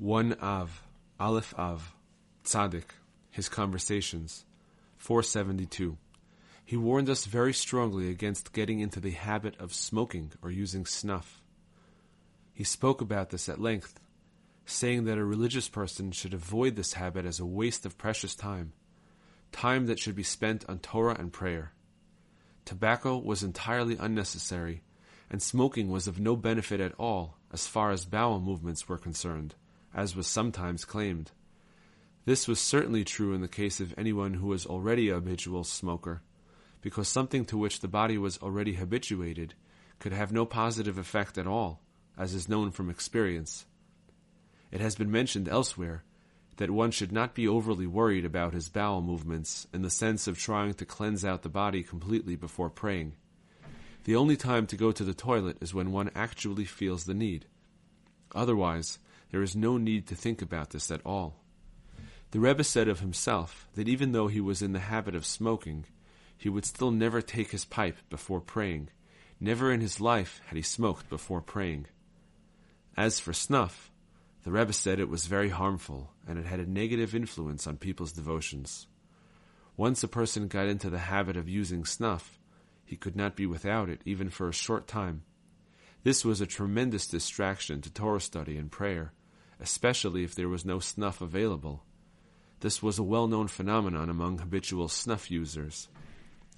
1 Av, Aleph Av, Tzaddik, his conversations, 472. He warned us very strongly against getting into the habit of smoking or using snuff. He spoke about this at length, saying that a religious person should avoid this habit as a waste of precious time, time that should be spent on Torah and prayer. Tobacco was entirely unnecessary, and smoking was of no benefit at all as far as bowel movements were concerned, as was sometimes claimed. This was certainly true in the case of anyone who was already a habitual smoker, because something to which the body was already habituated could have no positive effect at all, as is known from experience. It has been mentioned elsewhere that one should not be overly worried about his bowel movements in the sense of trying to cleanse out the body completely before praying. The only time to go to the toilet is when one actually feels the need. Otherwise, there is no need to think about this at all. The Rebbe said of himself that even though he was in the habit of smoking, he would still never take his pipe before praying. Never in his life had he smoked before praying. As for snuff, the Rebbe said it was very harmful and it had a negative influence on people's devotions. Once a person got into the habit of using snuff, he could not be without it even for a short time. This was a tremendous distraction to Torah study and prayer, especially if there was no snuff available. This was a well known phenomenon among habitual snuff users.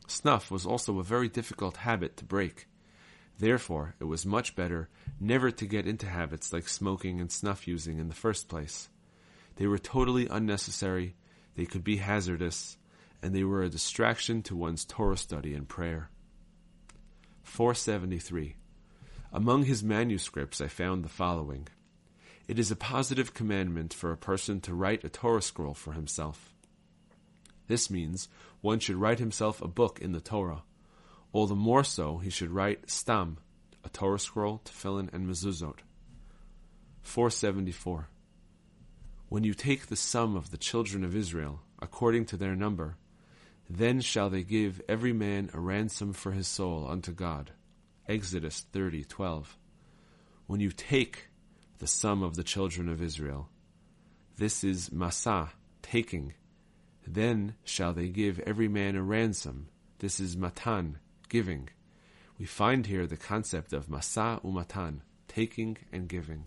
Snuff was also a very difficult habit to break. Therefore, it was much better never to get into habits like smoking and snuff using in the first place. They were totally unnecessary, they could be hazardous, and they were a distraction to one's Torah study and prayer. 473. Among his manuscripts, I found the following It is a positive commandment for a person to write a Torah scroll for himself. This means one should write himself a book in the Torah. All the more so, he should write stam, a Torah scroll, tefillin, and mezuzot. 474. When you take the sum of the children of Israel, according to their number, then shall they give every man a ransom for his soul unto God. Exodus 30:12. When you take the sum of the children of Israel, this is masa, taking. Then shall they give every man a ransom. This is matan, giving. We find here the concept of masa umatan, taking and giving.